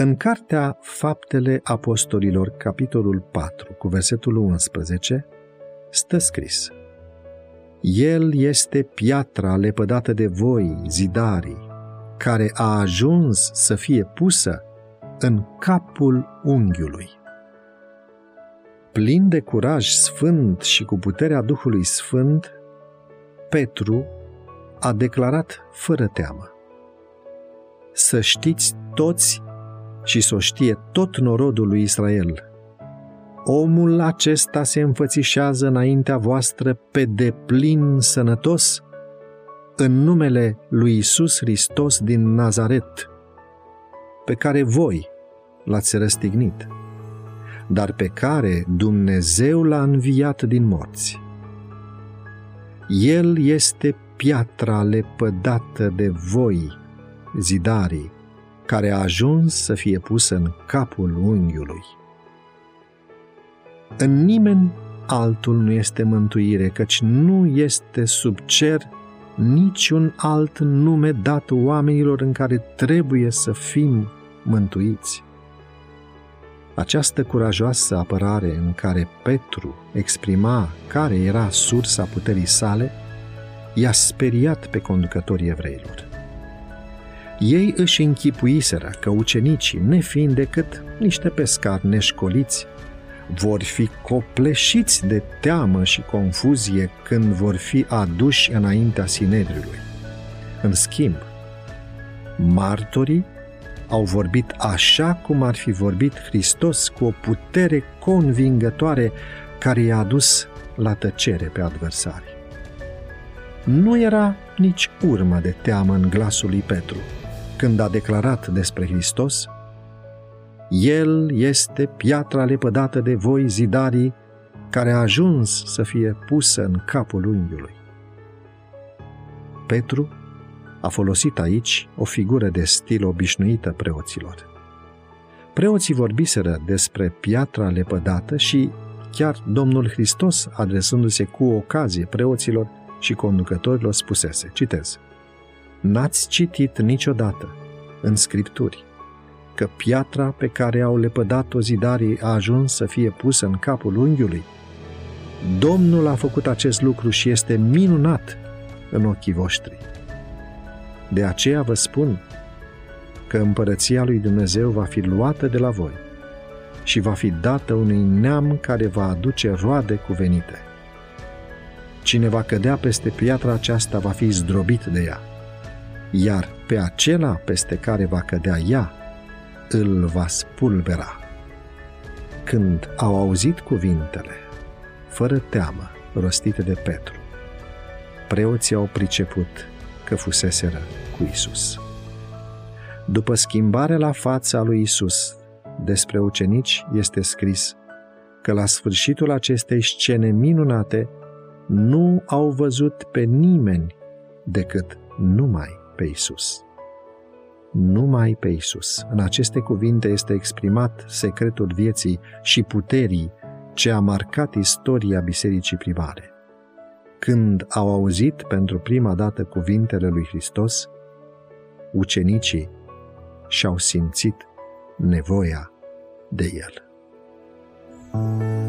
În cartea Faptele Apostolilor, capitolul 4, cu versetul 11, stă scris El este piatra lepădată de voi, zidarii, care a ajuns să fie pusă în capul unghiului. Plin de curaj sfânt și cu puterea Duhului Sfânt, Petru a declarat fără teamă. Să știți toți și să o știe tot norodul lui Israel. Omul acesta se înfățișează înaintea voastră pe deplin sănătos în numele lui Isus Hristos din Nazaret, pe care voi l-ați răstignit, dar pe care Dumnezeu l-a înviat din morți. El este piatra lepădată de voi, zidarii, care a ajuns să fie pusă în capul unghiului. În nimeni altul nu este mântuire, căci nu este sub cer niciun alt nume dat oamenilor în care trebuie să fim mântuiți. Această curajoasă apărare în care Petru exprima care era sursa puterii sale, i-a speriat pe conducătorii evreilor. Ei își închipuiseră că ucenicii, nefiind decât niște pescari neșcoliți, vor fi copleșiți de teamă și confuzie când vor fi aduși înaintea Sinedriului. În schimb, martorii au vorbit așa cum ar fi vorbit Hristos cu o putere convingătoare care i-a adus la tăcere pe adversari. Nu era nici urmă de teamă în glasul lui Petru, când a declarat despre Hristos, El este piatra lepădată de voi zidarii care a ajuns să fie pusă în capul unghiului. Petru a folosit aici o figură de stil obișnuită preoților. Preoții vorbiseră despre piatra lepădată și chiar Domnul Hristos, adresându-se cu ocazie preoților și conducătorilor, spusese, citez, N-ați citit niciodată în Scripturi că piatra pe care au lepădat-o zidarii a ajuns să fie pusă în capul unghiului? Domnul a făcut acest lucru și este minunat în ochii voștri. De aceea vă spun că împărăția lui Dumnezeu va fi luată de la voi și va fi dată unui neam care va aduce roade cuvenite. Cine va cădea peste piatra aceasta va fi zdrobit de ea iar pe acela peste care va cădea ea, îl va spulbera. Când au auzit cuvintele, fără teamă, rostite de Petru, preoții au priceput că fuseseră cu Isus. După schimbarea la fața lui Isus despre ucenici este scris că la sfârșitul acestei scene minunate nu au văzut pe nimeni decât numai pe Isus. Numai pe Isus. În aceste cuvinte este exprimat secretul vieții și puterii ce a marcat istoria bisericii primare. Când au auzit pentru prima dată cuvintele lui Hristos, ucenicii și-au simțit nevoia de el. thank you